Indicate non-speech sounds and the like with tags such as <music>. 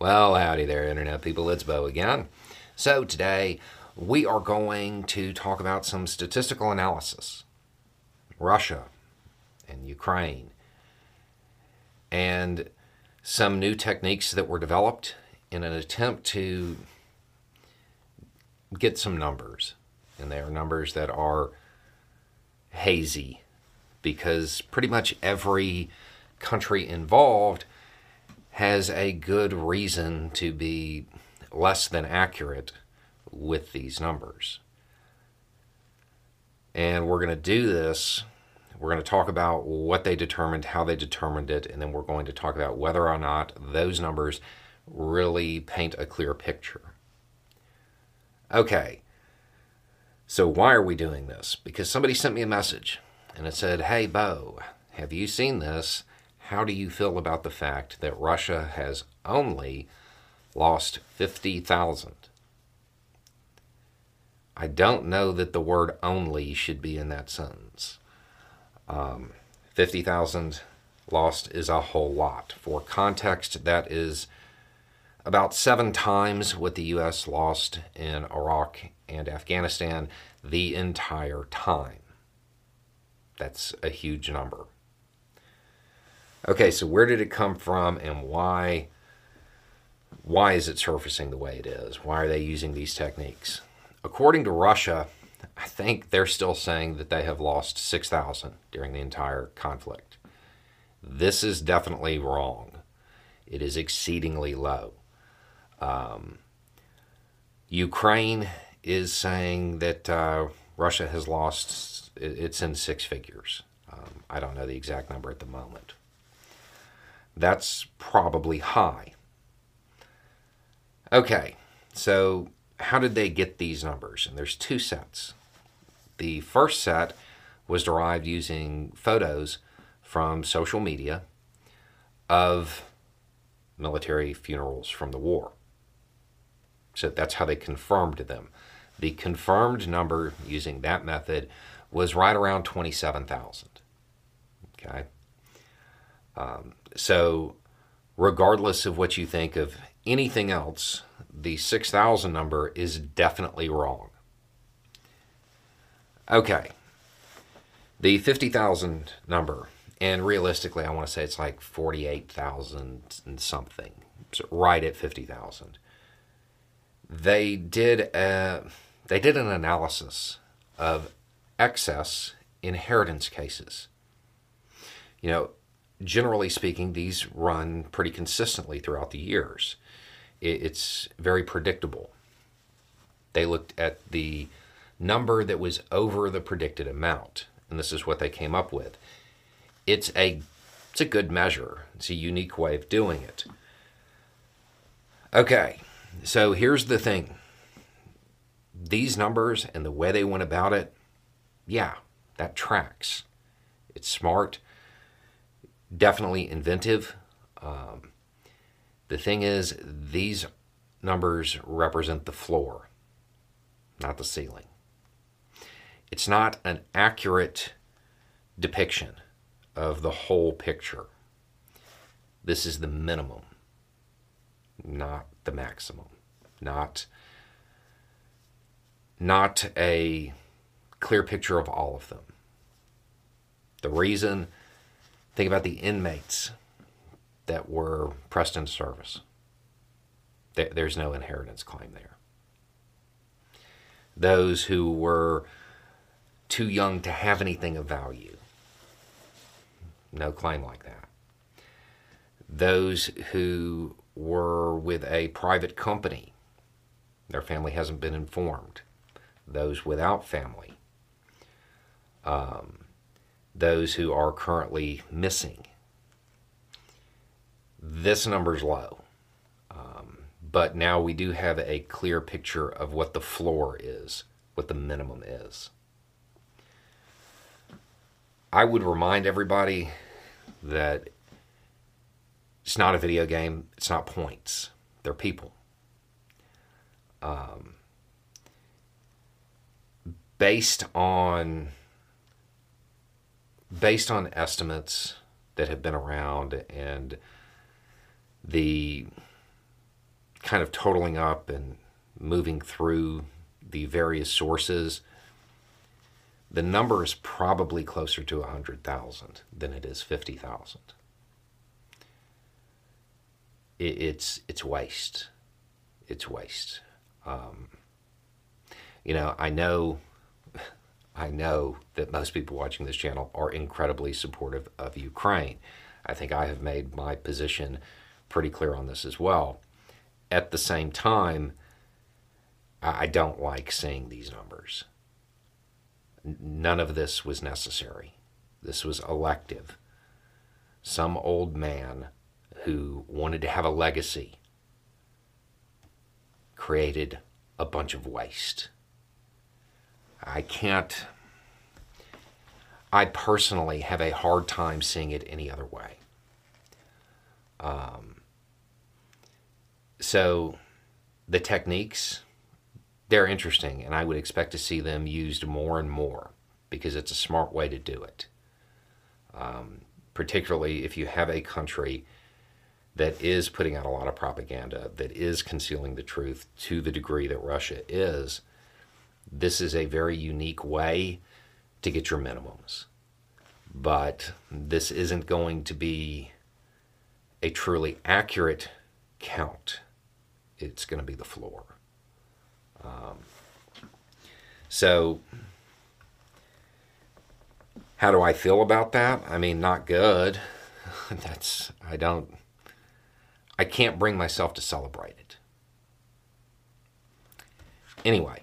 Well, howdy there, Internet people. It's Beau again. So, today we are going to talk about some statistical analysis Russia and Ukraine, and some new techniques that were developed in an attempt to get some numbers. And they are numbers that are hazy because pretty much every country involved has a good reason to be less than accurate with these numbers. And we're going to do this. We're going to talk about what they determined, how they determined it, and then we're going to talk about whether or not those numbers really paint a clear picture. Okay, so why are we doing this? Because somebody sent me a message and it said, Hey, Beau, have you seen this? How do you feel about the fact that Russia has only lost 50,000? I don't know that the word only should be in that sentence. Um, 50,000 lost is a whole lot. For context, that is about seven times what the U.S. lost in Iraq and Afghanistan the entire time. That's a huge number. Okay, so where did it come from and why why is it surfacing the way it is? Why are they using these techniques? According to Russia, I think they're still saying that they have lost 6,000 during the entire conflict. This is definitely wrong. It is exceedingly low. Um, Ukraine is saying that uh, Russia has lost, it's in six figures. Um, I don't know the exact number at the moment. That's probably high. Okay, so how did they get these numbers? And there's two sets. The first set was derived using photos from social media of military funerals from the war. So that's how they confirmed them. The confirmed number using that method was right around 27,000. Okay. Um, so, regardless of what you think of anything else, the 6,000 number is definitely wrong. Okay. The 50,000 number, and realistically, I want to say it's like 48,000 and something, so right at 50,000. They did a, they did an analysis of excess inheritance cases. You know, generally speaking, these run pretty consistently throughout the years. It's very predictable. They looked at the number that was over the predicted amount, and this is what they came up with. It's a it's a good measure. It's a unique way of doing it. Okay, so here's the thing. These numbers and the way they went about it, yeah, that tracks. It's smart definitely inventive. Um, the thing is, these numbers represent the floor, not the ceiling. It's not an accurate depiction of the whole picture. This is the minimum, not the maximum, not not a clear picture of all of them. The reason Think about the inmates that were pressed into service. There's no inheritance claim there. Those who were too young to have anything of value, no claim like that. Those who were with a private company, their family hasn't been informed. Those without family. Um, those who are currently missing. This number is low, um, but now we do have a clear picture of what the floor is, what the minimum is. I would remind everybody that it's not a video game, it's not points, they're people. Um, based on based on estimates that have been around and the kind of totaling up and moving through the various sources, the number is probably closer to 100,000 than it is 50,000. It's, it's waste. It's waste. Um, you know, I know, I know that most people watching this channel are incredibly supportive of Ukraine. I think I have made my position pretty clear on this as well. At the same time, I don't like seeing these numbers. None of this was necessary. This was elective. Some old man who wanted to have a legacy created a bunch of waste. I can't, I personally have a hard time seeing it any other way. Um, so the techniques, they're interesting, and I would expect to see them used more and more because it's a smart way to do it. Um, particularly if you have a country that is putting out a lot of propaganda, that is concealing the truth to the degree that Russia is, this is a very unique way to get your minimums. But this isn't going to be a truly accurate count. It's going to be the floor. Um, so, how do I feel about that? I mean, not good. <laughs> That's, I don't, I can't bring myself to celebrate it. Anyway,